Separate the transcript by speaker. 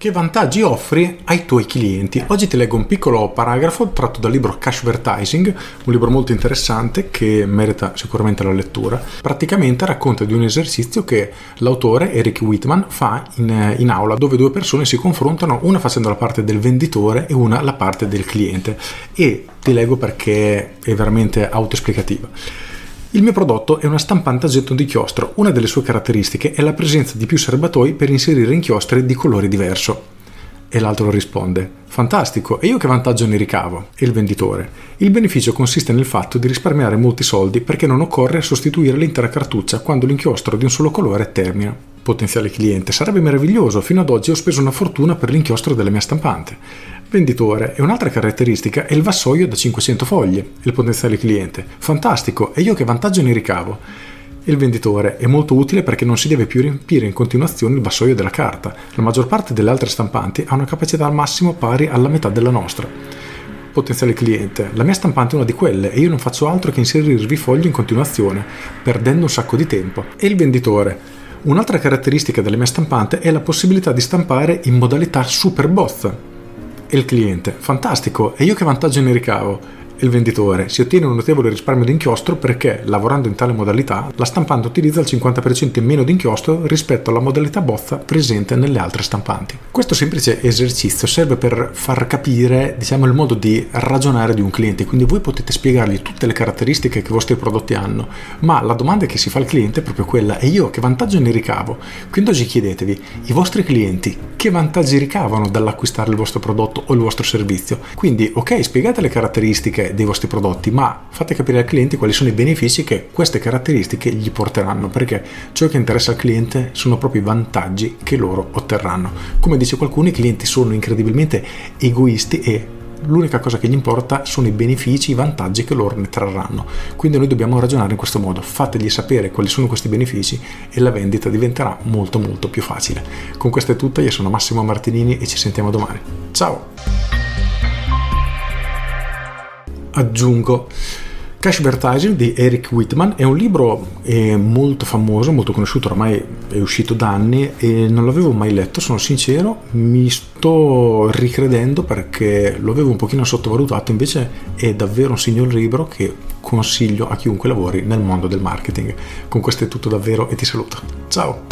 Speaker 1: Che vantaggi offri ai tuoi clienti? Oggi ti leggo un piccolo paragrafo tratto dal libro Cashvertising, un libro molto interessante che merita sicuramente la lettura. Praticamente racconta di un esercizio che l'autore Eric Whitman fa in, in aula, dove due persone si confrontano, una facendo la parte del venditore e una la parte del cliente. E ti leggo perché è veramente autoesplicativa. Il mio prodotto è una stampante a getto di inchiostro. Una delle sue caratteristiche è la presenza di più serbatoi per inserire inchiostri di colore diverso. E l'altro risponde: Fantastico, e io che vantaggio ne ricavo? E il venditore: Il beneficio consiste nel fatto di risparmiare molti soldi perché non occorre sostituire l'intera cartuccia quando l'inchiostro di un solo colore termina. Potenziale cliente: Sarebbe meraviglioso, fino ad oggi ho speso una fortuna per l'inchiostro della mia stampante. Venditore e un'altra caratteristica è il vassoio da 500 foglie, il potenziale cliente. Fantastico, e io che vantaggio ne ricavo? Il venditore è molto utile perché non si deve più riempire in continuazione il vassoio della carta. La maggior parte delle altre stampanti ha una capacità al massimo pari alla metà della nostra. Potenziale cliente, la mia stampante è una di quelle e io non faccio altro che inserirvi fogli in continuazione, perdendo un sacco di tempo. E il venditore, un'altra caratteristica della mia stampante è la possibilità di stampare in modalità super bozza, e il cliente. Fantastico, e io che vantaggio ne ricavo? il venditore. Si ottiene un notevole risparmio di inchiostro perché, lavorando in tale modalità, la stampante utilizza il 50% in meno di inchiostro rispetto alla modalità bozza presente nelle altre stampanti. Questo semplice esercizio serve per far capire diciamo, il modo di ragionare di un cliente, quindi voi potete spiegargli tutte le caratteristiche che i vostri prodotti hanno, ma la domanda che si fa al cliente è proprio quella, e io che vantaggio ne ricavo? Quindi oggi chiedetevi, i vostri clienti che vantaggi ricavano dall'acquistare il vostro prodotto o il vostro servizio? Quindi, ok, spiegate le caratteristiche dei vostri prodotti, ma fate capire al cliente quali sono i benefici che queste caratteristiche gli porteranno, perché ciò che interessa al cliente sono proprio i vantaggi che loro otterranno. Come dice qualcuno, i clienti sono incredibilmente egoisti e l'unica cosa che gli importa sono i benefici, i vantaggi che loro ne trarranno. Quindi noi dobbiamo ragionare in questo modo, fategli sapere quali sono questi benefici e la vendita diventerà molto molto più facile. Con questo è tutto, io sono Massimo Martinini e ci sentiamo domani. Ciao! aggiungo Cashvertising di Eric Whitman è un libro eh, molto famoso, molto conosciuto, ormai è uscito da anni e non l'avevo mai letto, sono sincero, mi sto ricredendo perché lo avevo un pochino sottovalutato, invece è davvero un signor libro che consiglio a chiunque lavori nel mondo del marketing. Con questo è tutto davvero e ti saluto. Ciao!